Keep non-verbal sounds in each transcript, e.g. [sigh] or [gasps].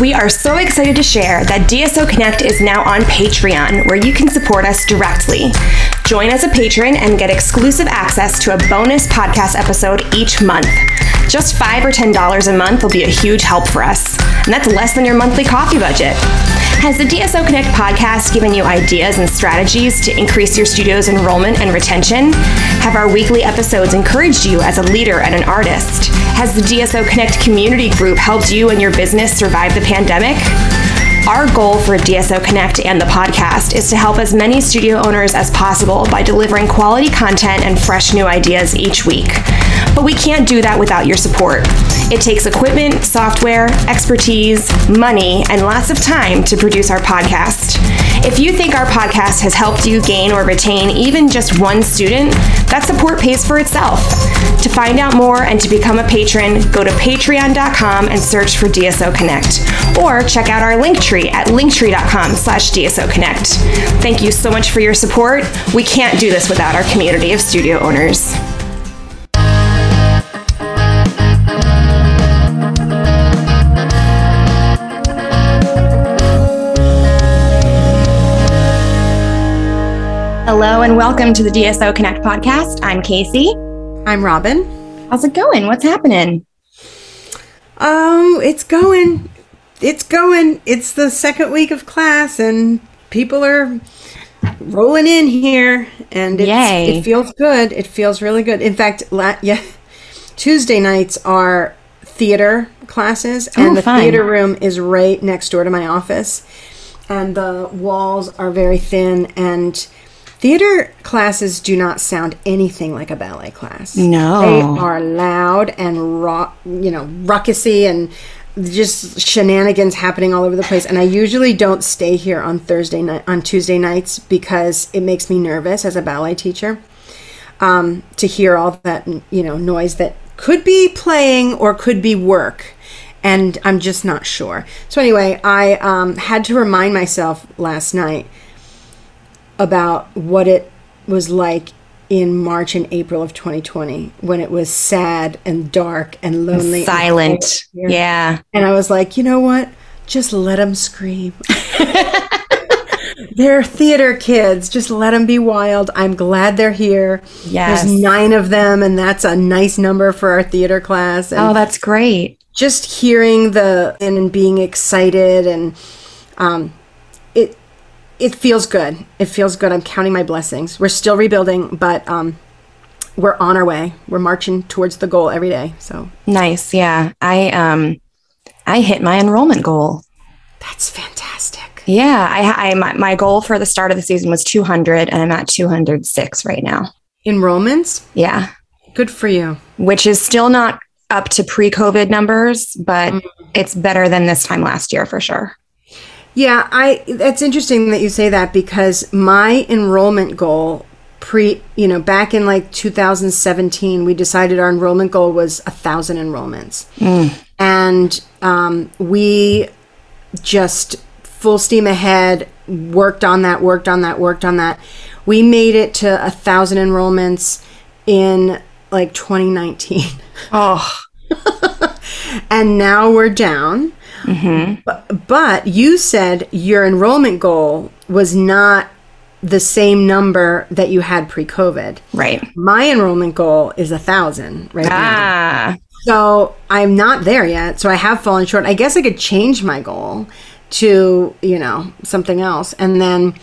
We are so excited to share that DSO Connect is now on Patreon, where you can support us directly. Join as a patron and get exclusive access to a bonus podcast episode each month. Just 5 or $10 a month will be a huge help for us, and that's less than your monthly coffee budget. Has the DSO Connect podcast given you ideas and strategies to increase your studio's enrollment and retention? Have our weekly episodes encouraged you as a leader and an artist? Has the DSO Connect community group helped you and your business survive the pandemic? Our goal for DSO Connect and the podcast is to help as many studio owners as possible by delivering quality content and fresh new ideas each week. But we can't do that without your support. It takes equipment, software, expertise, money, and lots of time to produce our podcast. If you think our podcast has helped you gain or retain even just one student, that support pays for itself. To find out more and to become a patron, go to patreon.com and search for DSO Connect. Or check out our link tree at linktree.com slash DSO Connect. Thank you so much for your support. We can't do this without our community of studio owners. Hello and welcome to the DSO Connect podcast. I'm Casey. I'm Robin. How's it going? What's happening? Um, it's going. It's going. It's the second week of class and people are rolling in here and it feels good. It feels really good. In fact, la- yeah, Tuesday nights are theater classes and Oh, the fun. theater room is right next door to my office and the walls are very thin and theater classes do not sound anything like a ballet class. No. they are loud and rock you know ruckusy and just shenanigans happening all over the place. And i usually don't stay here on thursday night on tuesday nights because it makes me nervous as a ballet teacher um, to hear all that you know noise that could be playing or could be work. And i'm just not sure. So anyway i um, had to remind myself last night about what it was like in march and april of 2020 when it was sad and dark and lonely Silent. here. Yeah. and i was like you know what just let them scream [laughs] they're theater kids just let them be wild i'm glad they're here Yes. there's nine of them and that's a nice number for our theater class and Oh, that's great. just hearing the and, and being excited and um, it it feels good it feels good i'm counting my blessings we're still rebuilding but um, we're on our way we're marching towards the goal every day so Nice. Yeah. I um I hit my enrollment goal. that's fantastic Yeah, I, I my, my goal for the start of the season was 200 and I'm at 206 right now. enrollments Yeah. good for you Which is still not up to pre-COVID numbers, but it's better than this time last year for sure. Yeah, I that's interesting that you say that because my enrollment goal pre, you know, back in like 2017, we decided our enrollment goal was a thousand enrollments, and um, we just full steam ahead worked on that, worked on that, worked on that. We made it to a thousand enrollments in like 2019, Oh, [laughs] and now we're down. But, but you said your enrollment goal was not the same number that you had pre-COVID. right. My enrollment goal is a thousand right now. Ah, So I'm not there yet. So I have fallen short. I guess I could change my goal to you know something else, and then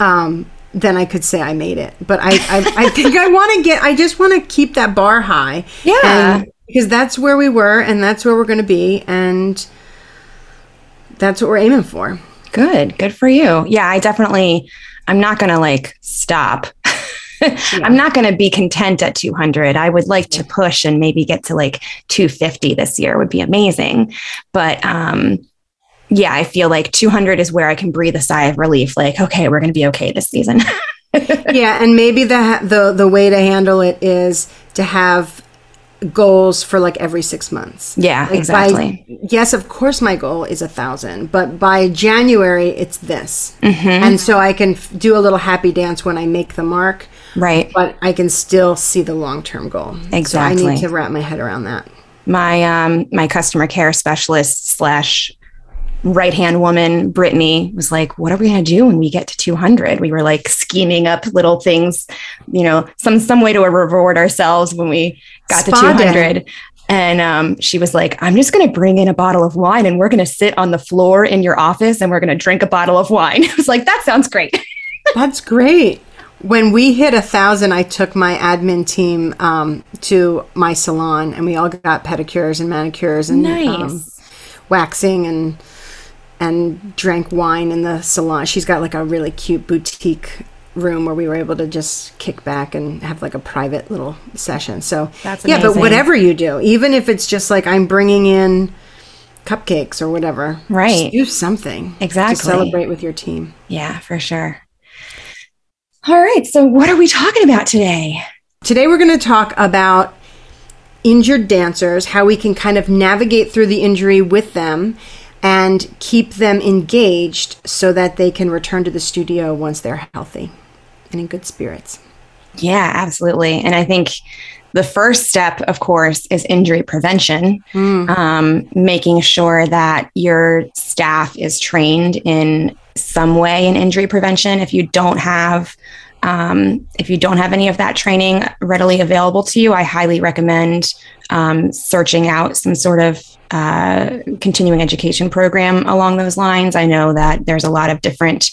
um, then I could say I made it. But I I, I think I want to get. I just want to keep that bar high. Yeah. And- because that's where we were, and that's where we're going to be, and that's what we're aiming for. good. Good for you. Yeah, I definitely I'm not going to like stop. I'm not going to be content at 200. I would like to push and maybe get to like 250 this year would be amazing. But um yeah, I feel like 200 is where I can breathe a sigh of relief like okay, we're going to be okay this season. [laughs] yeah, and maybe the the the way to handle it is to have goals for like every six months. Yeah, Like, exactly. By, yes, of course, my goal is a thousand, but by January it's this, Mm-hmm. and so I can f- do a little happy dance when I make the mark, right. but I can still see the long term goal. So I need to wrap my head around that. my um my customer care specialist slash right hand woman, Brittany, was like, What are we going to do when we get to 200? We were like scheming up little things, you know, some, some way to reward ourselves when we got Spa to 200. And um, she was like, I'm just going to bring in a bottle of wine and we're going to sit on the floor in your office and we're going to drink a bottle of wine. [laughs] I was like, That sounds great. [laughs] That's great. When we hit a thousand, I took my admin team um, to my salon and we all got pedicures and manicures and nice. um, waxing and and drank wine in the salon. She's got like a really cute boutique room where we were able to just kick back and have like a private little session. So That's yeah, but whatever you do, even if it's just like I'm bringing in cupcakes or whatever, right? do something exactly to celebrate with your team. Yeah, for sure. All right, so what are we talking about today? Today we're going to talk about injured dancers, how we can kind of navigate through the injury with them and keep them engaged so that they can return to the studio once they're healthy and in good spirits. Yeah, absolutely. And I think the first step, of course, is injury prevention, mm. um, making sure that your staff is trained in some way in injury prevention. If you don't have um, if you don't have any of that training readily available to you, I highly recommend um, searching out some sort of uh, continuing education program along those lines. I know that there's a lot of different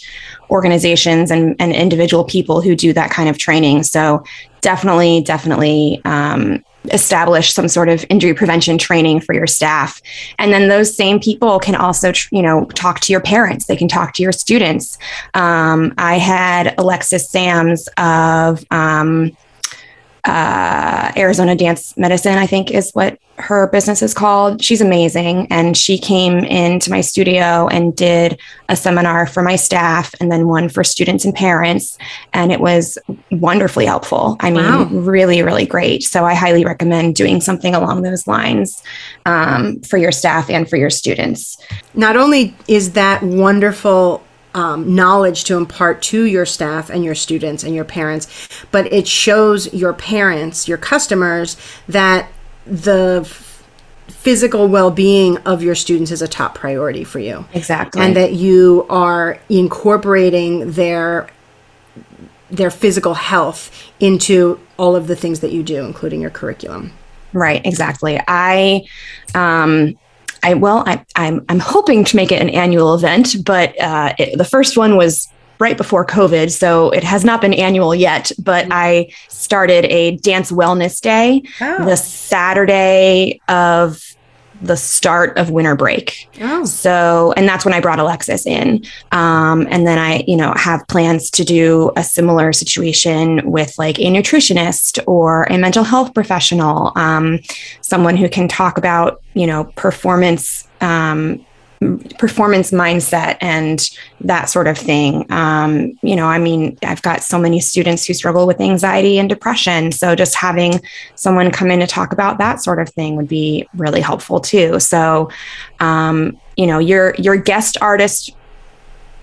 organizations and, and individual people who do that kind of training. So definitely, definitely um, establish some sort of injury prevention training for your staff and then those same people can also you know talk to your parents they can talk to your students um, i had alexis sams of um, uh, Arizona Dance Medicine, I think is what her business is called. She's amazing. And she came into my studio and did a seminar for my staff and then one for students and parents. And it was wonderfully helpful. I mean, wow. really, really great. So I highly recommend doing something along those lines um, for your staff and for your students. Not only is that wonderful um, knowledge to impart to your staff and your students and your parents, but it shows your parents, your customers, that the f- physical well-being of your students is a top priority for you. Exactly. And that you are incorporating their their physical health into all of the things that you do, including your curriculum. Right, exactly. I um I well, I, I'm I'm hoping to make it an annual event, but uh, it, the first one was right before COVID, so it has not been annual yet. But mm-hmm. I started a dance wellness day oh. the Saturday of the start of winter break. Oh. So, and that's when I brought Alexis in. Um, and then I, you know, have plans to do a similar situation with like a nutritionist or a mental health professional, um, someone who can talk about, you know, performance um, performance mindset and that sort of thing. Um, you know, I mean, I've got so many students who struggle with anxiety and depression. So just having someone come in to talk about that sort of thing would be really helpful too. So, um, you know, your your guest artist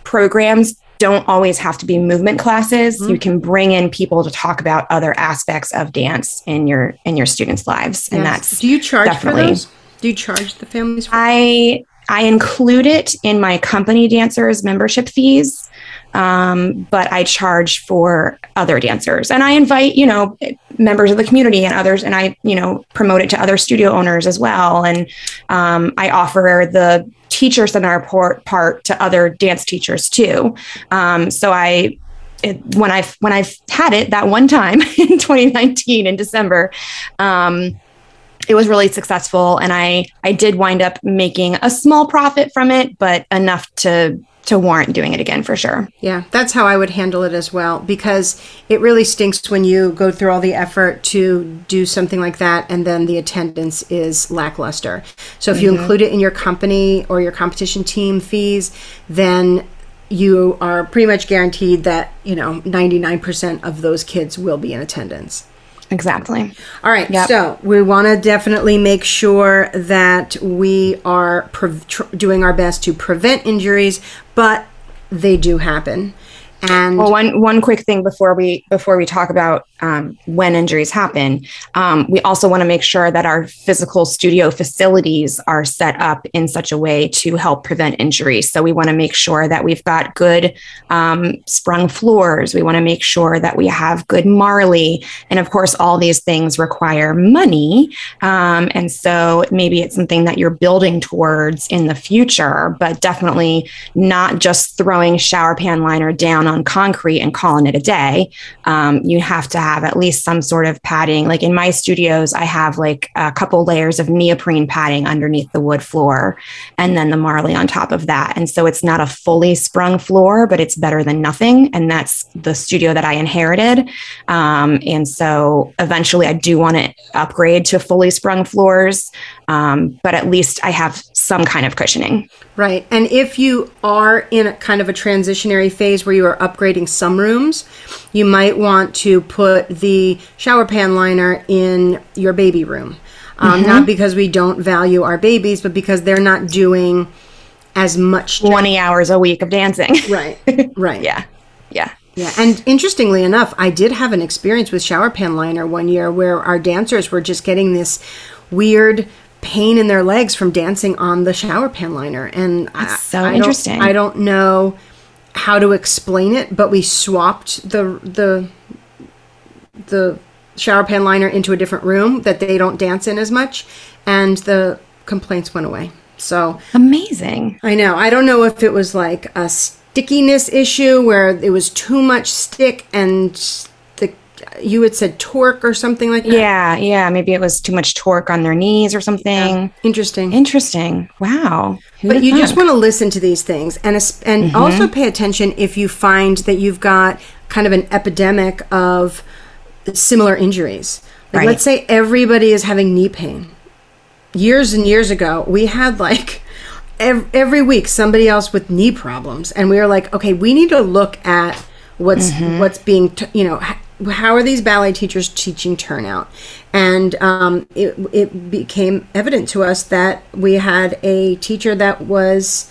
programs don't always have to be movement classes. Mm-hmm. You can bring in people to talk about other aspects of dance in your in your students' lives, and that's do you charge definitely, for those? Do you charge the families? I I include it in my company dancers membership fees, um, but I charge for other dancers. And I invite, you know, members of the community and others, and I, you know, promote it to other studio owners as well. And um, I offer the teacher seminar part, part to other dance teachers too. Um, so I it, when I've when I've had it that one time [laughs] in 2019 in December, um, it was really successful and i i did wind up making a small profit from it but enough to to warrant doing it again for sure. Yeah that's how i would handle it as well because it really stinks when you go through all the effort to do something like that and then the attendance is lackluster. So if mm-hmm. you include it in your company or your competition team fees then you are pretty much guaranteed that you know 99% of those kids will be in attendance Exactly. All right. Yep. So we want to definitely make sure that we are pre- tr- doing our best to prevent injuries, but they do happen. And well, one one quick thing before we before we talk about um, when injuries happen. Um, we also want to make sure that our physical studio facilities are set up in such a way to help prevent injury. So we want to make sure that we've got good um, sprung floors. We want to make sure that we have good Marley. And of course, all these things require money. Um, and so maybe it's something that you're building towards in the future, but definitely not just throwing shower pan liner down on concrete and calling it a day. Um, you have to have at least some sort of padding. Like in my studios, I have like a couple layers of neoprene padding underneath the wood floor and then the Marley on top of that. And so it's not a fully sprung floor, but it's better than nothing. And that's the studio that I inherited. Um, and so eventually I do want to upgrade to fully sprung floors. Um, but at least I have some kind of cushioning. Right. And if you are in a kind of a transitionary phase where you are upgrading some rooms, you might want to put the shower pan liner in your baby room. Um, mm-hmm. Not because we don't value our babies, but because they're not doing as much 20 hours a week of dancing. [laughs] right. Right. yeah. Yeah. Yeah, and interestingly enough, I did have an experience with shower pan liner one year where our dancers were just getting this weird pain in their legs from dancing on the shower pan liner. And That's I, so I interesting. Don't, I don't know how to explain it, but we swapped the the the shower pan liner into a different room that they don't dance in as much, and the complaints went away. So amazing. I know. I don't know if it was like a stickiness issue where it was too much stick and you had said torque or something like that. Yeah, yeah. Maybe it was too much torque on their knees or something. Yeah. Interesting. Interesting. Wow. Who but you just want to listen to these things and and mm-hmm. also pay attention if you find that you've got kind of an epidemic of similar injuries. Like right. let's say everybody is having knee pain. Years and years ago, we had like every, every week somebody else with knee problems and we were like, okay, we need to look at what's mm-hmm. what's being t- you know how are these ballet teachers teaching turnout? And um, it, it became evident to us that we had a teacher that was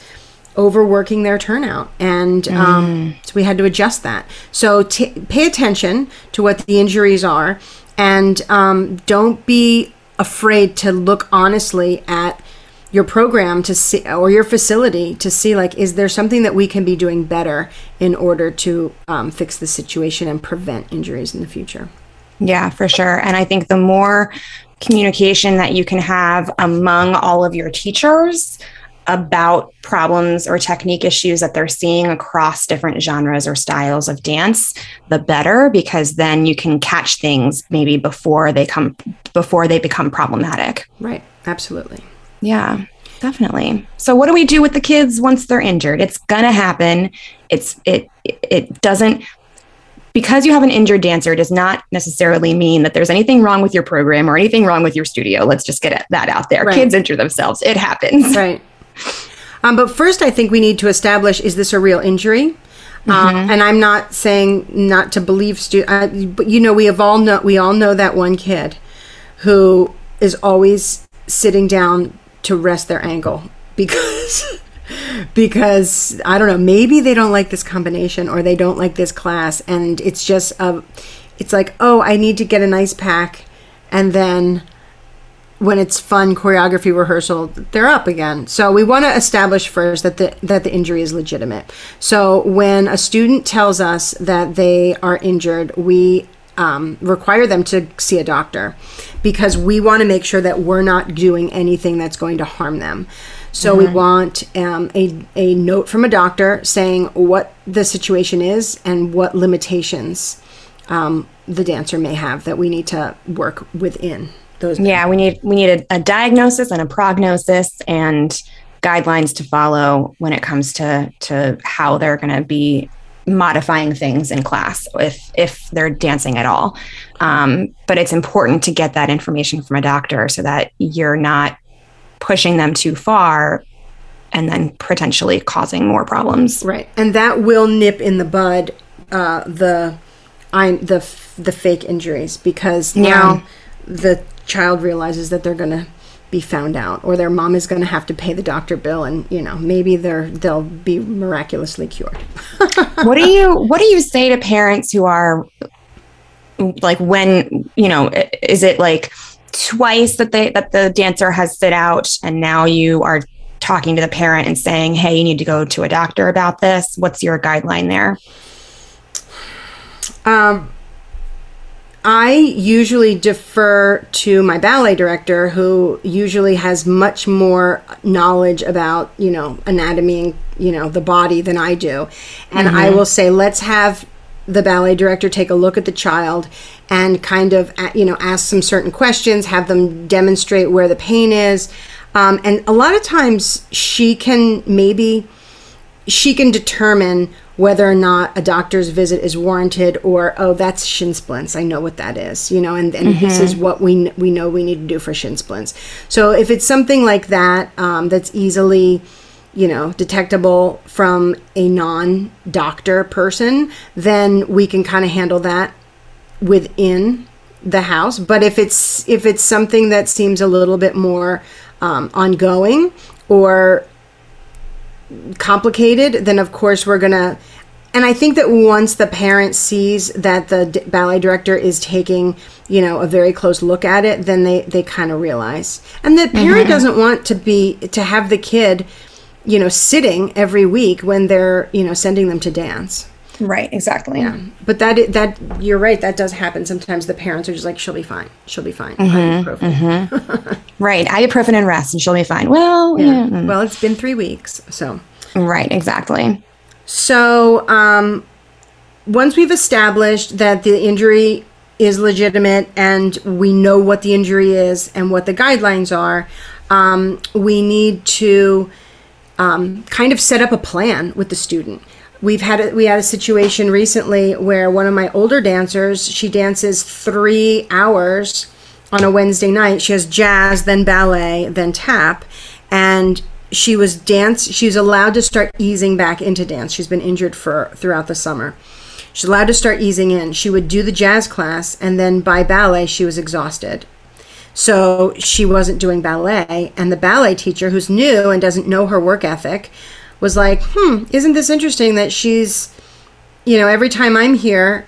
overworking their turnout. And um, mm. so we had to adjust that. So t- pay attention to what the injuries are and um, don't be afraid to look honestly at your program to see or your facility to see like is there something that we can be doing better in order to um, fix the situation and prevent injuries in the future? Yeah for sure. And i think the more communication that you can have among all of your teachers about problems or technique issues that they're seeing across different genres or styles of dance the better because then you can catch things maybe before they come before they become problematic. Right. Absolutely yeah, definitely. So what do we do with the kids once they're injured? It's gonna happen. It's it it doesn't because you have an injured dancer does not necessarily mean that there's anything wrong with your program or anything wrong with your studio. Let's just get that out there. Right. Kids injure themselves. It happens. Right. [laughs] Um, but first, I think we need to establish: is this a real injury? Um, mm-hmm. Um, and I'm not saying not to believe, stu- uh, but you know, we have all know we all know that one kid who is always sitting down to rest their ankle because [laughs] because I don't know, maybe they don't like this combination or they don't like this class and it's just a it's like, "Oh, I need to get an ice pack." And then when it's fun choreography rehearsal, they're up again. So we want to establish first that the that the injury is legitimate. So when a student tells us that they are injured, we um, require them to see a doctor because we want to make sure that we're not doing anything that's going to harm them. So mm-hmm. we want um, a, a note from a doctor saying what the situation is and what limitations um, the dancer may have that we need to work within those. Yeah, we need we need a, a diagnosis and a prognosis and guidelines to follow when it comes to to how they're going to be modifying things in class if if they're dancing at all. Um, but it's important to get that information from a doctor so that you're not pushing them too far and then potentially causing more problems. Right. And that will nip in the bud uh, the i'm the the fake injuries because now yeah. the child realizes that they're going to be found out or their mom is going to have to pay the doctor bill and you know maybe they're they'll be miraculously cured. [laughs] What do you what do you say to parents who are like when you know is it like twice that they that the dancer has sit out and now you are talking to the parent and saying hey you need to go to a doctor about this. What's your guideline there? Um I usually defer to my ballet director, who usually has much more knowledge about, you know, anatomy and, you know, the body than I do. And mm-hmm. I will say, let's have the ballet director take a look at the child and kind of, you know, ask some certain questions, have them demonstrate where the pain is. Um, and a lot of times she can maybe, she can determine whether or not a doctor's visit is warranted or oh that's shin splints. I know what that is you know and, and mm-hmm. this is what we we know we need to do for shin splints. So if it's something like that um, that's easily you know detectable from a non-doctor person then we can kind of handle that within the house. But if it's if it's something that seems a little bit more um, ongoing or complicated, then of course we're going to. And I think that once the parent sees that the d- ballet director is taking, you know, a very close look at it, then they they kind of realize. And the parent mm-hmm. doesn't want to be to have the kid, you know, sitting every week when they're, you know, sending them to dance. Right, exactly. Yeah. But that that you're right. That does happen. Sometimes the parents are just like, "She'll be fine. She'll be fine." Mm-hmm, ibuprofen. Mm-hmm. [laughs] right, ibuprofen and rest, and she'll be fine. Well, yeah. Mm. Well, it's been three weeks, so. Right, exactly. So, um, once we've established that the injury is legitimate and we know what the injury is and what the guidelines are, um, we need to um, kind of set up a plan with the student we've had a, we had a situation recently where one of my older dancers she dances three hours on a Wednesday night. She has jazz, then ballet, then tap, and she was dance. She's allowed to start easing back into dance. She's been injured for throughout the summer. She's allowed to start easing in. She would do the jazz class, and then by ballet, she was exhausted. So she wasn't doing ballet, and the ballet teacher, who's new and doesn't know her work ethic, was like, hmm, isn't this interesting that she's, you know, every time I'm here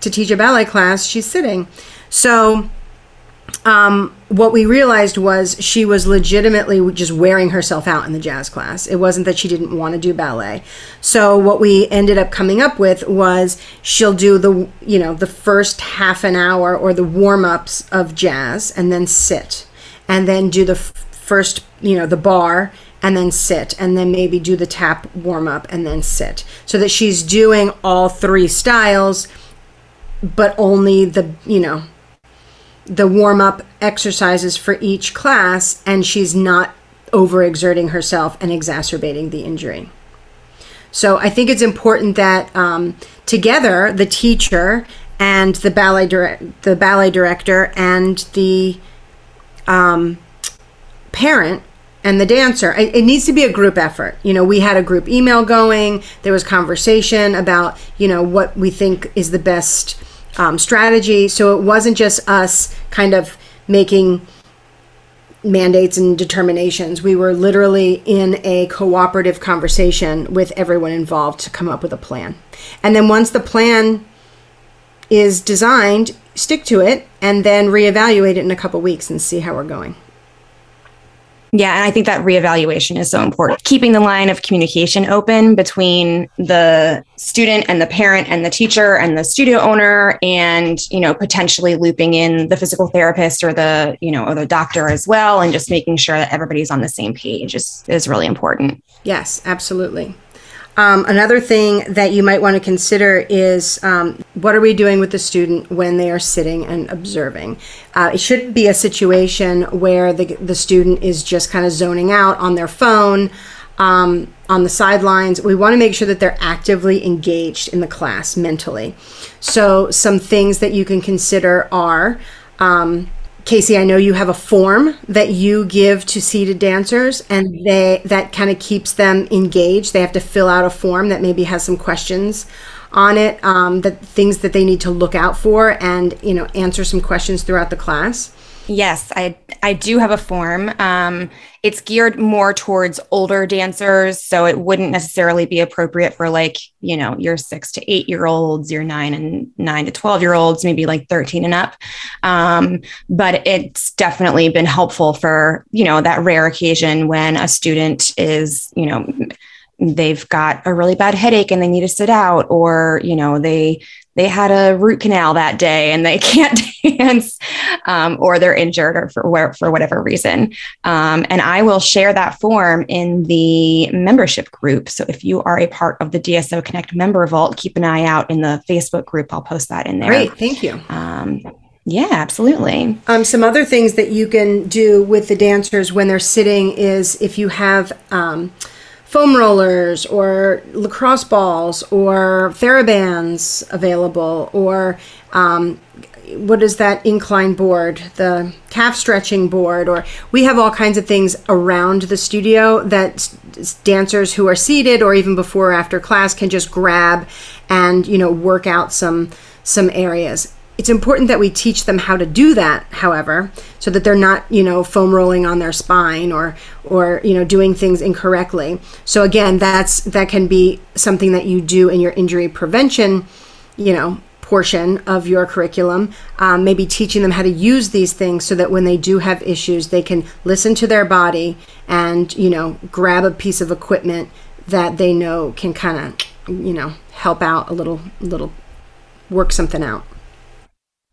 to teach a ballet class, she's sitting. So, um, what we realized was she was legitimately just wearing herself out in the jazz class. It wasn't that she didn't want to do ballet. So what we ended up coming up with was she'll do the you know the first half an hour or the warm ups of jazz and then sit, and then do the f- first you know the bar and then sit and then maybe do the tap warm up and then sit. So that she's doing all three styles but only the you know the warm up exercises for each class and she's not overexerting herself and exacerbating the injury. So i think it's important that um, together the teacher and the ballet the ballet director and the um, parent and the dancer. It, needs to be a group effort. You know we had a group email going. There was conversation about you know what we think is the best um, strategy. So it wasn't just us kind of making mandates and determinations. We were literally in a cooperative conversation with everyone involved to come up with a plan. And then once the plan is designed stick to it and then reevaluate it in a couple weeks and see how we're going yeah, and I think that reevaluation is so important. Keeping the line of communication open between the student and the parent and the teacher and the studio owner and, you know, potentially looping in the physical therapist or the, you know, or the doctor as well and just making sure that everybody's on the same page is is really important. Yes, absolutely. Um, another thing that you might want to consider is um, what are we doing with the student when they are sitting and observing? Uh, it shouldn't be a situation where the, the student is just kind of zoning out on their phone. Um, on the sidelines, we want to make sure that they're actively engaged in the class mentally. So, some things that you can consider are um, Casey, I know you have a form that you give to seated dancers and they that kind of keeps them engaged. They have to fill out a form that maybe has some questions on it, um, the things that they need to look out for and, you know, answer some questions throughout the class. Yes, I I do have a form. Um, it's geared more towards older dancers, so it wouldn't necessarily be appropriate for like you know your six to eight year olds, your nine and nine to twelve year olds, maybe like thirteen and up. Um, but it's definitely been helpful for you know that rare occasion when a student is you know they've got a really bad headache and they need to sit out or you know they they had a root canal that day and they [laughs] can't dance um, or they're injured or for, for whatever reason. Um, and i will share that form in the membership group. So if you are a part of the dso connect member vault keep an eye out in the facebook group. I'll post that in there. Great. Thank you. Um, yeah, absolutely. Um, some other things that you can do with the dancers when they're sitting is if you have um, foam rollers or lacrosse balls or therabands available or um, what is that incline board? The calf stretching board or we have all kinds of things around the studio that dancers who are seated or even before or after class can just grab and you know work out some some areas it's important that we teach them how to do that however so that they're not you know foam rolling on their spine or or you know doing things incorrectly. So again that's that can be something that you do in your injury prevention you know portion of your curriculum um, maybe teaching them how to use these things so that when they do have issues they can listen to their body and you know grab a piece of equipment that they know can kind of you know help out a little little work something out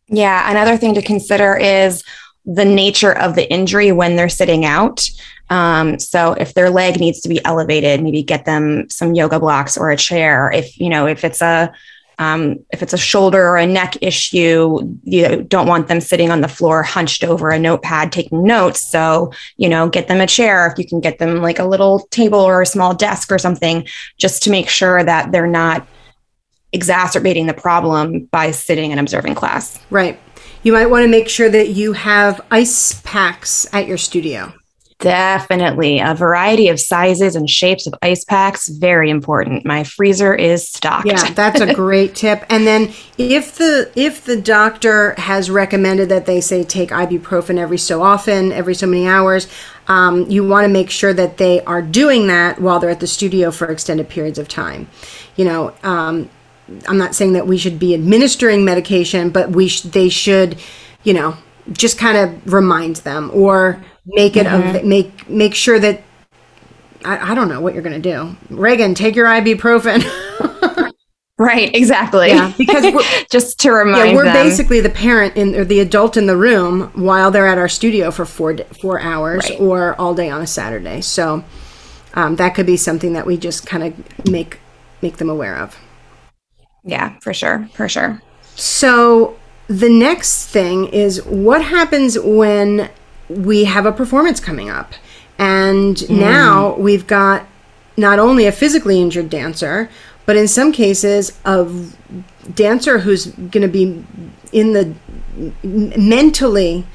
yeah. Another thing to consider is the nature of the injury when they're sitting out. Um, so if their leg needs to be elevated, maybe get them some yoga blocks or a chair. If you know, if it's a um, if it's a shoulder or a neck issue, you don't want them sitting on the floor hunched over a notepad taking notes. So, you know, get them a chair. If you can get them like a little table or a small desk or something, just to make sure that they're not exacerbating the problem by sitting and observing class. Right. You might want to make sure that you have ice packs at your studio. Definitely. A variety of sizes and shapes of ice packs, very important. My freezer is stocked. Yeah, that's a [laughs] great tip. And then if the if the doctor has recommended that they say take ibuprofen every so often, every so many hours, um, you want to make sure that they are doing that while they're at the studio for extended periods of time. You know, um, I'm not saying that we should be administering medication, but we sh- they should, you know, just kind of remind them or make it mm-hmm. a, make make sure that I, I don't know what you're going to do. Reagan, take your ibuprofen. [laughs] right, exactly. Yeah, because [laughs] just to remind yeah, we're them. basically the parent in or the adult in the room while they're at our studio for four four hours right. or all day on a Saturday. So um, that could be something that we just kind of make make them aware of. Yeah, for sure. For sure. So the next thing is what happens when we have a performance coming up? And mm. now we've got not only a physically injured dancer, but in some cases, a dancer who's going to be in the mentally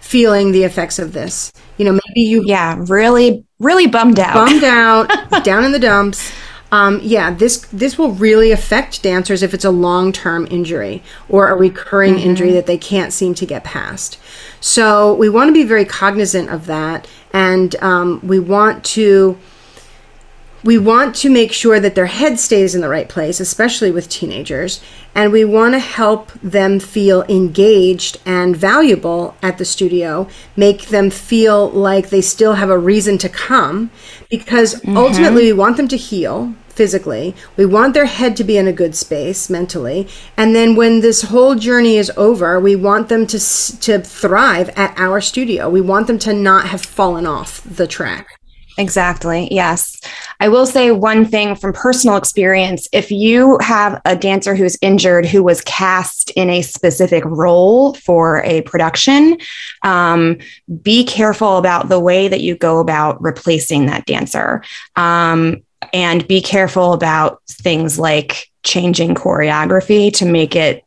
feeling the effects of this. You know, maybe you. Yeah, really, really bummed out. Bummed out, [laughs] down in the dumps um, yeah, this this will really affect dancers if it's a long term injury or a recurring mm-hmm. injury that they can't seem to get past. So we want to be very cognizant of that, and um, we want to we want to make sure that their head stays in the right place, especially with teenagers, and we want to help them feel engaged and valuable at the studio, make them feel like they still have a reason to come, because mm-hmm. ultimately we want them to heal physically. We want their head to be in a good space mentally, and then when this whole journey is over, we want them to to thrive at our studio. We want them to not have fallen off the track. Exactly. Yes. I will say one thing from personal experience if you have a dancer who's injured who was cast in a specific role for a production, um, be careful about the way that you go about replacing that dancer. Um, and be careful about things like changing choreography to make it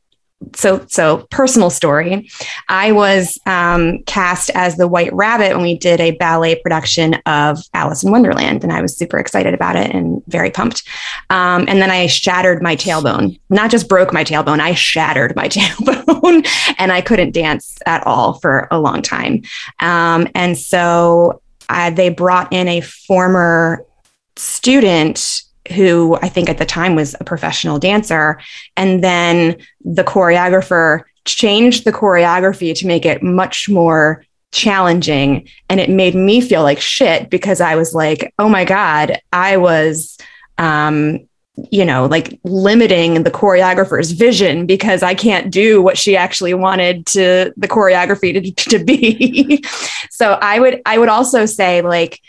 so so personal story. I was um, cast as the white rabbit when we did a ballet production of alice in wonderland and i was super excited about it and very pumped. Um, and then i shattered my tailbone. Not just broke my tailbone i shattered my [laughs] tailbone and i couldn't dance at all for a long time. Um, and so I, they brought in a former student who I think at the time was a professional dancer. And then the choreographer changed the choreography to make it much more challenging. And it made me feel like shit because I was like, oh my God, I was, um, you know, like limiting the choreographer's vision because I can't do what she actually wanted to the choreography to, [laughs] to be. so I would, I would also say like,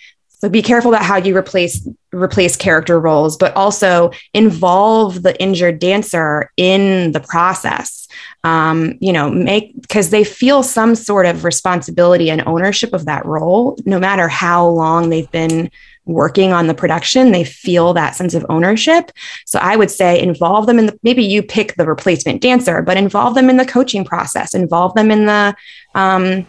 so be careful about how you replace replace character roles, but also involve the injured dancer in the process. Um, you know, make because they feel some sort of responsibility and ownership of that role, no matter how long they've been working on the production they feel that sense of ownership so i would say involve them in the maybe you pick the replacement dancer but involve them in the coaching process involve them in the um,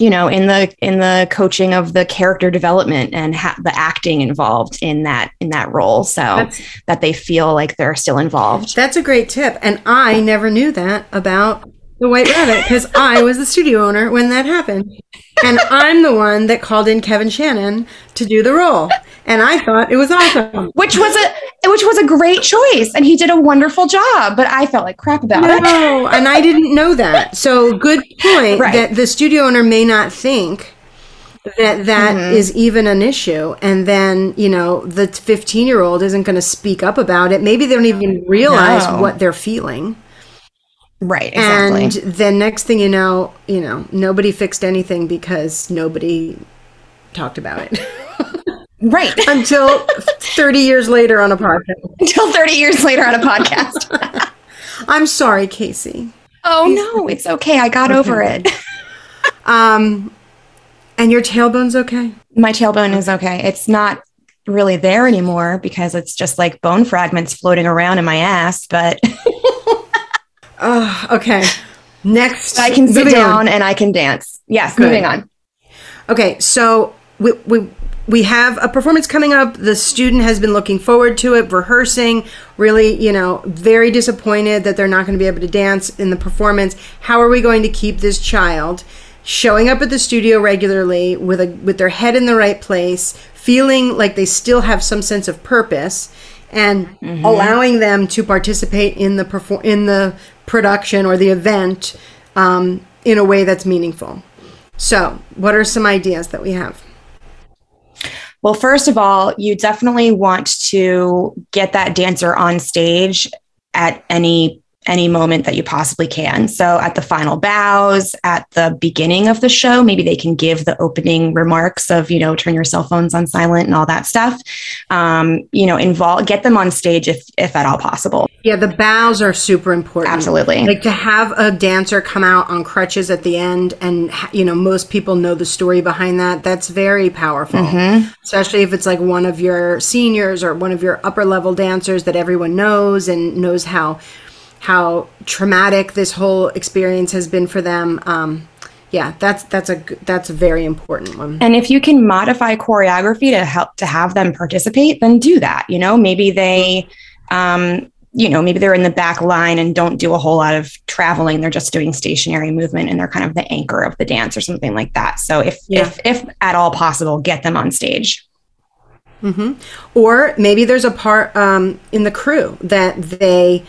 you know in the in the coaching of the character development and ha- the acting involved in that in that role. So that's, that they feel like they're still involved. That's a great tip. And i never knew that about the white rabbit because i was the studio owner when that happened and i'm the one that called in kevin shannon to do the role and I thought it was awesome. Which was a which was a great choice, and he did a wonderful job. But I felt like crap about no, it. No, and I didn't know that. So good point right. that the studio owner may not think that that mm-hmm. is even an issue and then you know the 15 year old isn't going to speak up about it maybe they don't even realize no. what they're feeling right exactly. and then next thing you know you know nobody fixed anything because nobody talked about it [laughs] Right. [laughs] Until 30 years later on a podcast. [laughs] Until 30 years later on a podcast. I'm sorry, Casey. Oh no, it's okay. I got okay. over it. um and your tailbone's okay? My tailbone is okay. It's not really there anymore because it's just like bone fragments floating around in my ass, but Oh, okay. Next I can sit down on. and I can dance. Yes, Good. moving on. Okay, so we, we we have a performance coming up. The student has been looking forward to it, rehearsing, really, you know, very disappointed that they're not going to be able to dance in the performance. How are we going to keep this child showing up at the studio regularly with a with their head in the right place, feeling like they still have some sense of purpose and mm-hmm. allowing them to participate in the perform in the production or the event um, in a way that's meaningful. So, what are some ideas that we have? Well, first of all, you definitely want to get that dancer on stage at any any moment that you possibly can. So at the final bows, at the beginning of the show, maybe they can give the opening remarks of, you know, turn your cell phones on silent and all that stuff. Um, you know, involve get them on stage if if at all possible. Yeah, the bows are super important. Absolutely. Like to have a dancer come out on crutches at the end and you know, most people know the story behind that. That's very powerful. Mm-hmm. Especially if it's like one of your seniors or one of your upper level dancers that everyone knows and knows how how traumatic this whole experience has been for them. Um, yeah, that's that's a that's a very important one. And if you can modify choreography to help to have them participate, then do that. You know, maybe they, um, you know, maybe they're in the back line and don't do a whole lot of traveling. They're just doing stationary movement, and they're kind of the anchor of the dance or something like that. So if yeah. if if at all possible, get them on stage. Mm-hmm. Or maybe there's a part um, in the crew that they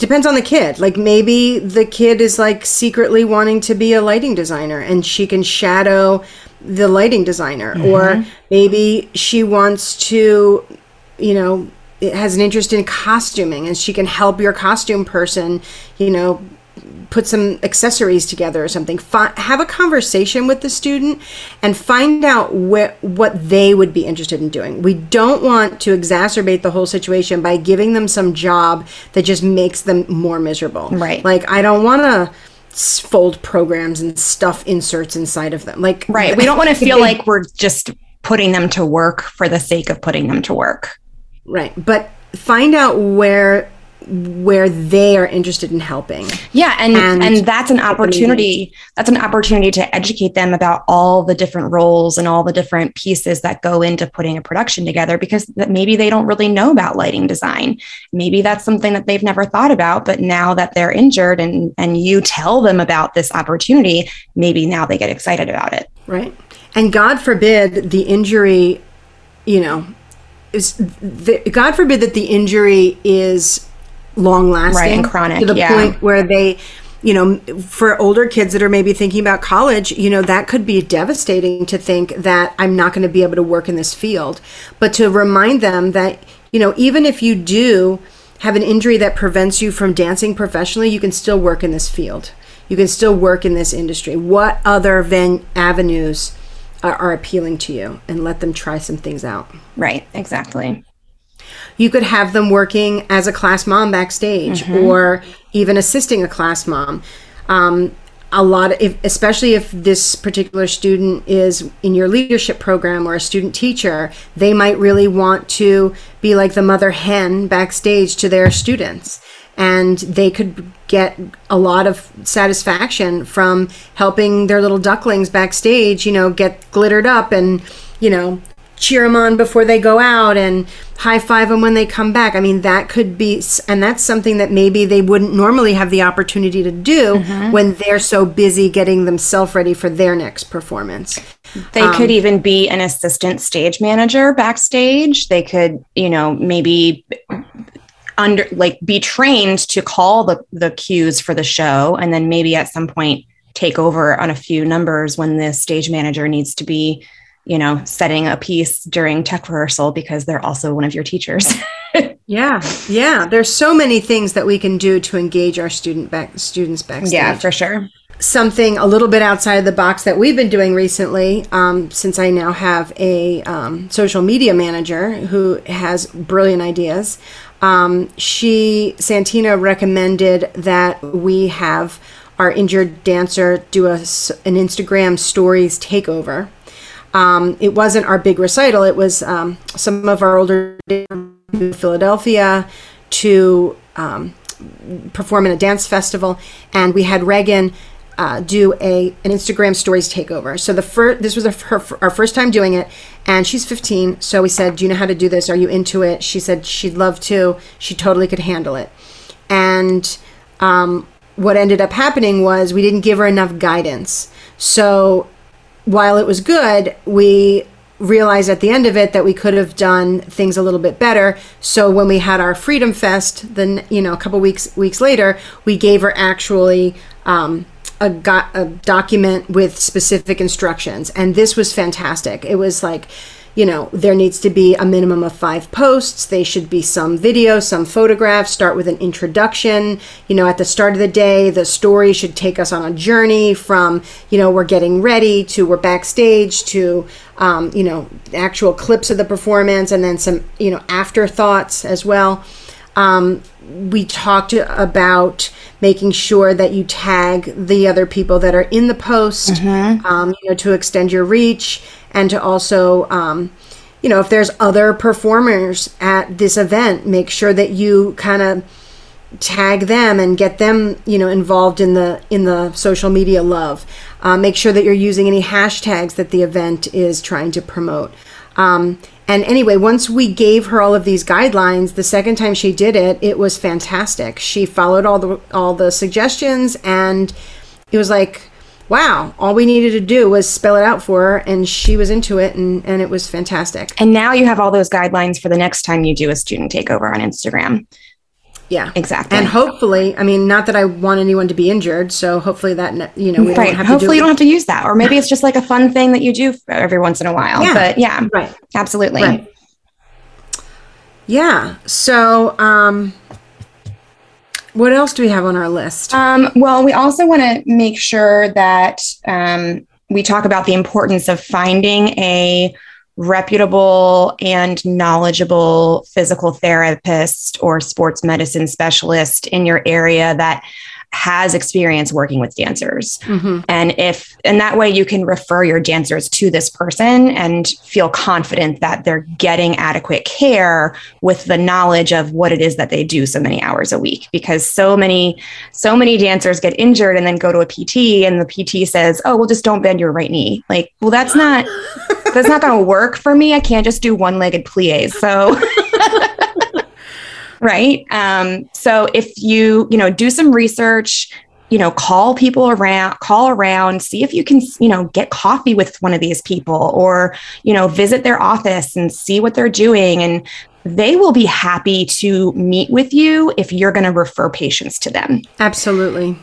depends on the kid. Like maybe the kid is like secretly wanting to be a lighting designer and she can shadow the lighting designer mm-hmm. or maybe she wants to you know has an interest in costuming and she can help your costume person you know put some accessories together or something. F- have a conversation with the student and find out wh- what they would be interested in doing. We don't want to exacerbate the whole situation by giving them some job that just makes them more miserable. Right. Like, I don't want to fold programs and stuff inserts inside of them. Like, right. We don't want [laughs] to feel like we're just putting them to work for the sake of putting them to work. Right. But find out where where they are interested in helping. Yeah, and and, and that's an opportunity. That's an opportunity to educate them about all the different roles and all the different pieces that go into putting a production together because that maybe they don't really know about lighting design. Maybe that's something that they've never thought about, but now that they're injured and and you tell them about this opportunity, maybe now they get excited about it. Right. And God forbid the injury, you know, is the, God forbid that the injury is long lasting right, and chronic to the yeah. point where they you know for older kids that are maybe thinking about college you know that could be devastating to think that i'm not going to be able to work in this field. But to remind them that you know even if you do have an injury that prevents you from dancing professionally you can still work in this field. You can still work in this industry. What other ven- avenues are, are appealing to you? And let them try some things out. Right exactly you could have them working as a class mom backstage mm-hmm. or even assisting a class mom. Um, a lot of, if, especially if this particular student is in your leadership program or a student teacher they might really want to be like the mother hen backstage to their students and they could get a lot of satisfaction from helping their little ducklings backstage you know get glittered up and you know cheer them on before they go out and high five them when they come back. I mean, that could be, and that's something that maybe they wouldn't normally have the opportunity to do mm-hmm. when they're so busy getting themselves ready for their next performance. They um, could even be an assistant stage manager backstage. They could, you know, maybe under like be trained to call the the cues for the show and then maybe at some point take over on a few numbers when the stage manager needs to be you know, setting a piece during tech rehearsal because they're also one of your teachers. [laughs] yeah, yeah. There's so many things that we can do to engage our student back students backstage. Yeah, for sure. Something a little bit outside of the box that we've been doing recently, um, since I now have a um, social media manager who has brilliant ideas. Um, she Santina recommended that we have our injured dancer do a, an Instagram stories takeover um, it wasn't our big recital. It was um, some of our older Philadelphia to um, perform in a dance festival, and we had Reagan uh, do a an Instagram stories takeover. So the first this was a, her, our first time doing it, and she's 15. So we said, "Do you know how to do this? Are you into it?" She said she'd love to. She totally could handle it, and um, what ended up happening was we didn't give her enough guidance. So while it was good, we realized at the end of it that we could have done things a little bit better. So when we had our Freedom Fest, then you know a couple weeks weeks later, we gave her actually um, a, got a document with specific instructions, and this was fantastic. It was like you know, there needs to be a minimum of five posts. They should be some video, some photographs, start with an introduction. You know, at the start of the day, the story should take us on a journey from, you know, we're getting ready to we're backstage to, um, you know, actual clips of the performance and then some, you know, afterthoughts as well. Um, we talked about making sure that you tag the other people that are in the post, mm-hmm. um, you know, to extend your reach and to also um, you know if there's other performers at this event make sure that you kind of tag them and get them you know involved in the in the social media love uh, make sure that you're using any hashtags that the event is trying to promote um, and anyway once we gave her all of these guidelines the second time she did it it was fantastic she followed all the all the suggestions and it was like wow, all we needed to do was spell it out for her and she was into it and, and it was fantastic. And now you have all those guidelines for the next time you do a student takeover on Instagram. Yeah, exactly. And hopefully, I mean, not that I want anyone to be injured, so hopefully that you know, we right. hopefully do you don't have to use that, or maybe it's just like a fun thing that you do every once in a while. Yeah. But yeah, right, absolutely. Right. Yeah. So, um, what else do we have on our list? Um, well, we also want to make sure that um, we talk about the importance of finding a reputable and knowledgeable physical therapist or sports medicine specialist in your area that has experience working with dancers. Mm-hmm. And if, and that way you can refer your dancers to this person and feel confident that they're getting adequate care with the knowledge of what it is that they do so many hours a week. Because so many, so many dancers get injured and then go to a PT and the PT says, oh, well, just don't bend your right knee. Like, well, that's not, [laughs] that's not going to work for me. I can't just do one legged plies. So, [laughs] right. Um, so if you, you know, do some research, you know, call people around, call around, see if you can, you know, get coffee with one of these people or, you know, visit their office and see what they're doing. And they will be happy to meet with you if you're going to refer patients to them. Absolutely.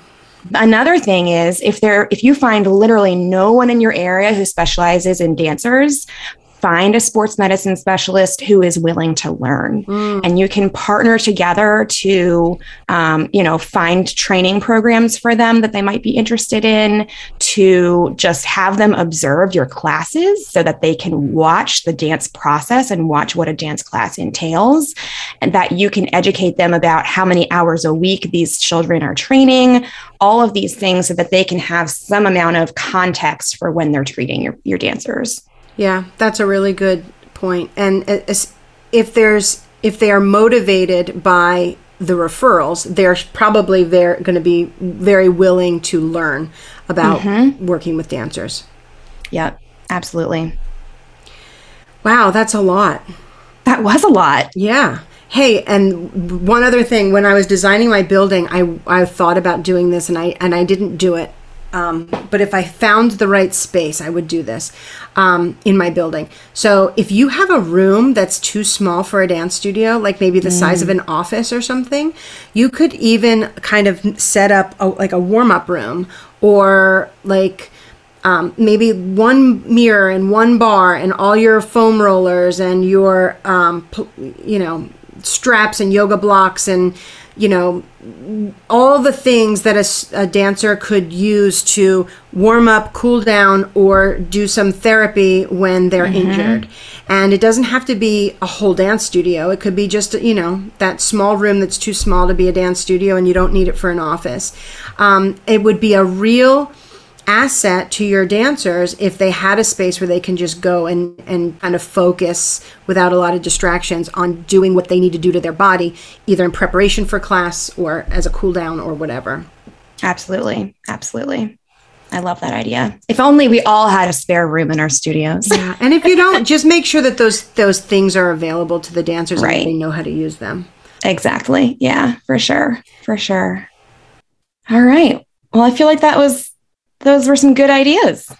Another thing is if there if you find literally no one in your area who specializes in dancers, find a sports medicine specialist who is willing to learn. Mm. and you can partner together to um, you know find training programs for them that they might be interested in to just have them observe your classes so that they can watch the dance process and watch what a dance class entails. And that you can educate them about how many hours a week these children are training all of these things so that they can have some amount of context for when they're treating your, your dancers yeah, that's a really good point. And if there's if they are motivated by the referrals, they're probably they're going to be very willing to learn about mm-hmm. working with dancers. Yep, absolutely. Wow, that's a lot. That was a lot. Yeah. Hey, and one other thing, when I was designing my building, I I thought about doing this and I and I didn't do it. Um, but if I found the right space, I would do this um, in my building. So if you have a room that's too small for a dance studio, like maybe the mm. size of mm. an office or something, you could even kind of set up a, like a warm up room or like. Um, maybe one mirror and one barre and all your foam rollers and your um, you know straps and yoga blocks and you know all the things that a, a, dancer could use to warm up cool down or do some therapy when they're mm-hmm. injured. And it doesn't have to be a whole dance studio. It could be just you know that small room that's too small to be a dance studio and you don't need it for an office. Um, it would be a real asset to your dancers if they had a space where they can just go and, and kind of focus without a lot of distractions on doing what they need to do to their body, either in preparation for class or as a cool down or whatever. Absolutely. Absolutely. I love that idea. If only we all had a spare room in our studios. Yeah, and if you [laughs] don't, just make sure that those those things are available to the dancers right. and they know how to use them. Exactly. Yeah, for sure. For sure. All right. Well, I feel like that was those were some good ideas.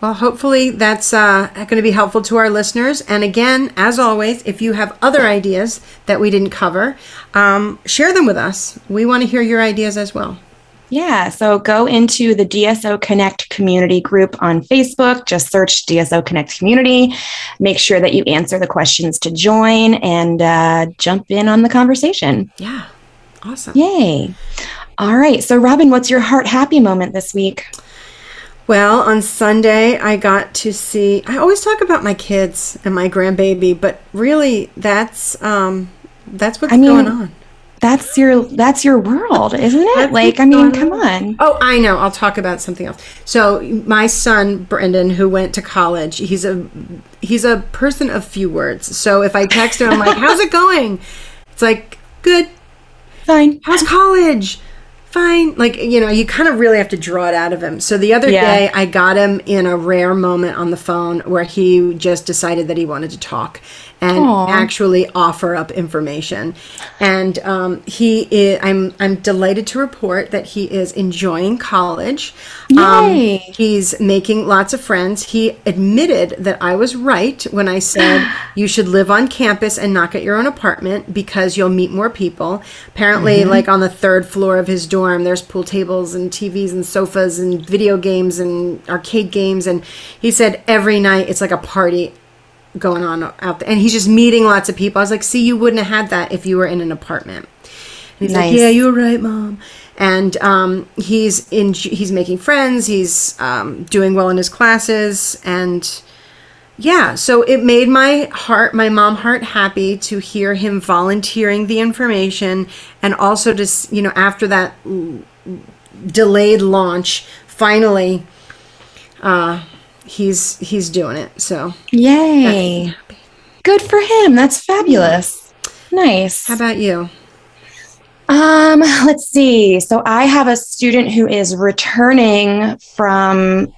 Well, hopefully that's uh, going to be helpful to our listeners. And again, as always, if you have other ideas that we didn't cover, um, share them with us. We want to hear your ideas as well. Yeah, so go into the DSO Connect community group on Facebook. Just search DSO Connect community. Make sure that you answer the questions to join and uh, jump in on the conversation. Yeah, awesome. Yay. All right, so Robin, what's your heart happy moment this week? Well, on Sunday, I got to see. I always talk about my kids and my grandbaby, but really, that's um, that's what's I mean, going on. That's your that's your world, isn't it? like, I mean, come on. Oh, I know. I'll talk about something else. So, my son Brendan, who went to college, he's a he's a person of few words. So, if I text him, I'm like, "How's it going?" It's like, "Good, fine." How's college? Fine. Like, you know, you kind of really have to draw it out of him. So the other yeah. day, I got him in a rare moment on the phone where he just decided that he wanted to talk and Aww. actually offer up information. And um, he is, I'm I'm delighted to report that he is enjoying college. Um, Yay. Um, he's making lots of friends. He admitted that I was right when I said [gasps] you should live on campus and not get your own apartment because you'll meet more people. Apparently, mm-hmm. like on the third floor of his dorm, there's pool tables and TVs and sofas and video games and arcade games. And he said every night it's like a party going on out there. And he's just meeting lots of people. I was like, see, you wouldn't have had that if you were in an apartment. And he's nice. like, yeah, you're right, mom. And um, he's in. He's making friends. He's um, doing well in his classes, and yeah. So it made my heart, my mom heart, happy to hear him volunteering the information, and also to you know after that delayed launch finally uh he's he's doing it so yay good for him that's fabulous nice how about you um let's see so i have a student who is returning from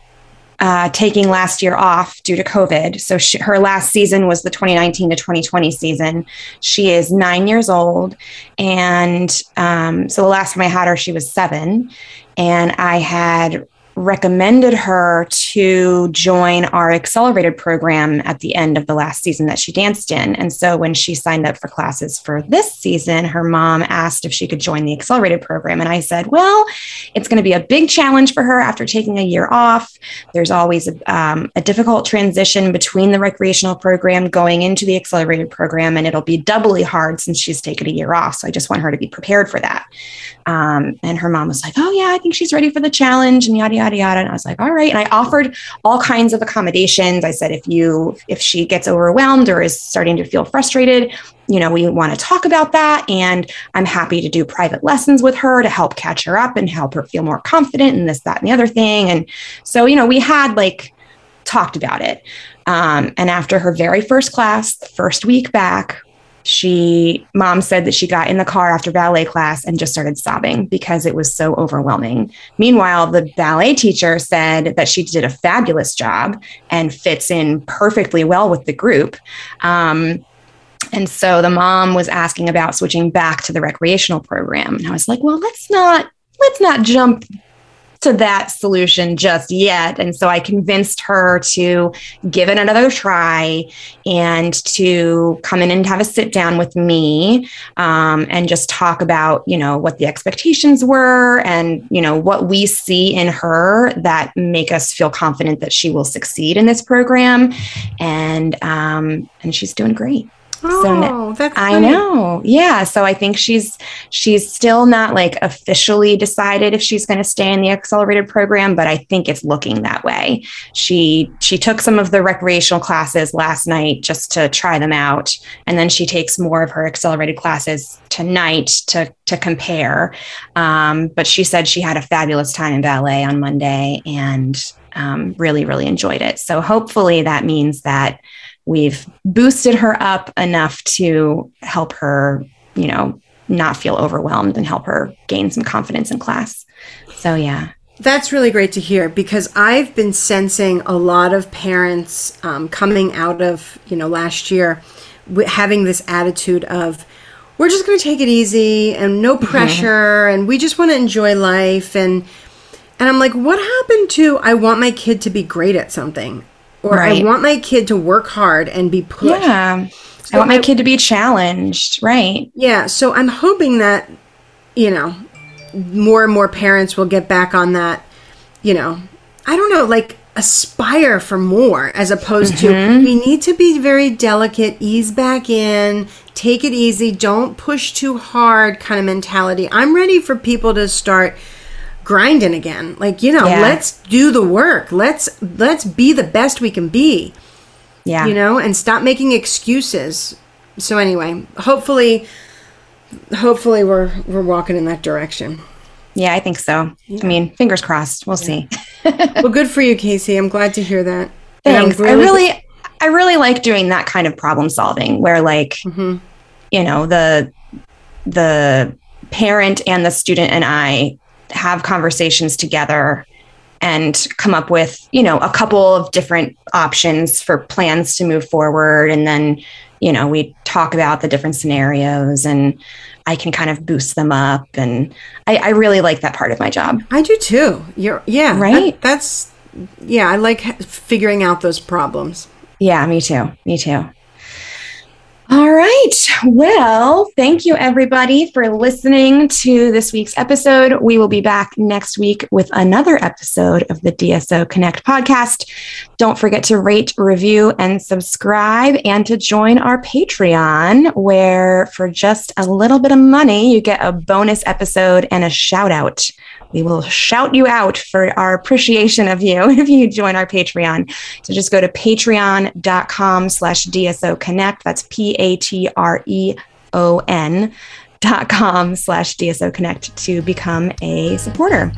uh, taking last year off due to COVID. So she, her last season was the 2019 to 2020 season. She is nine years old. And um, so the last time I had her, she was seven. And I had recommended her to join our accelerated program at the end of the last season that she danced in. And so when she signed up for classes for this season, her mom asked if she could join the accelerated program. And I said, well, it's going to be a big challenge for her after taking a year off. There's always a, um, a difficult transition between the recreational program going into the accelerated program, and it'll be doubly hard since she's taken a year off. So I just want her to be prepared for that. Um, and her mom was like, oh, yeah, I think she's ready for the challenge and yada, yada yada. And i was like all right. And i offered all kinds of accommodations. I said if you if she gets overwhelmed or is starting to feel frustrated you know we want to talk about that and i'm happy to do private lessons with her to help catch her up and help her feel more confident and this that and the other thing. And so you know we had like talked about it. Um, and after her very first class the first week back she mom said that she got in the car after ballet class and just started sobbing because it was so overwhelming. Meanwhile the ballet teacher said that she did a fabulous job and fits in perfectly well with the group. Um, and so the mom was asking about switching back to the recreational program. And i was like well let's not let's not jump to that solution just yet. And so I convinced her to give it another try and to come in and have a sit down with me um, and just talk about, you know, what the expectations were and, you know, what we see in her that make us feel confident that she will succeed in this program. And, um, and she's doing great. Oh, so that's I know. Yeah. So I think she's she's still not like officially decided if she's going to stay in the accelerated program, but I think it's looking that way. She she took some of the recreational classes last night just to try them out, and then she takes more of her accelerated classes tonight to to compare. Um, but she said she had a fabulous time in ballet on Monday and um, really really enjoyed it. So hopefully that means that we've boosted her up enough to help her, you know, not feel overwhelmed and help her gain some confidence in class. So, yeah. That's really great to hear because I've been sensing a lot of parents um, coming out of, you know, last year having this attitude of, we're just going to take it easy and no mm-hmm. pressure and we just want to enjoy life and and I'm like what happened to I want my kid to be great at something or right. I want my kid to work hard and be pushed. Yeah. So I want my I, kid to be challenged, right? Yeah. So I'm hoping that, you know, more and more parents will get back on that, you know, I don't know, like aspire for more as opposed mm-hmm. to we need to be very delicate, ease back in, take it easy, don't push too hard kind of mentality. I'm ready for people to start grinding again. Like, you know, yeah. let's do the work. Let's let's be the best we can be. Yeah. You know, and stop making excuses. So anyway, hopefully hopefully we're we're walking in that direction. Yeah, I think so. Yeah. I mean, fingers crossed. We'll yeah. see. [laughs] well, good for you, Casey. I'm glad to hear that. Thanks. Really I really I really like doing that kind of problem solving where like mm-hmm. you know, the the parent and the student and I have conversations together and come up with you know a couple of different options for plans to move forward. And then you know we talk about the different scenarios and i can kind of boost them up. And i, I really like that part of my job. I do too. You're yeah right? that, that's yeah i like figuring out those problems. Yeah me too. Me too all right. Well, thank you everybody for listening to this week's episode. We will be back next week with another episode of the DSO Connect podcast. Don't forget to rate, review, and subscribe, and to join our Patreon, where for just a little bit of money, you get a bonus episode and a shout out we will shout you out for our appreciation of you [laughs] if you join our Patreon. So just go to patreon.com slash DSO Connect. That's P A T R E O N patreon.com slash DSO Connect to become a supporter.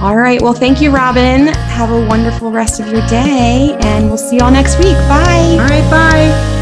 All right. Well, thank you, Robin. Have a wonderful rest of your day, and we'll see you all next week. Bye. All right. Bye.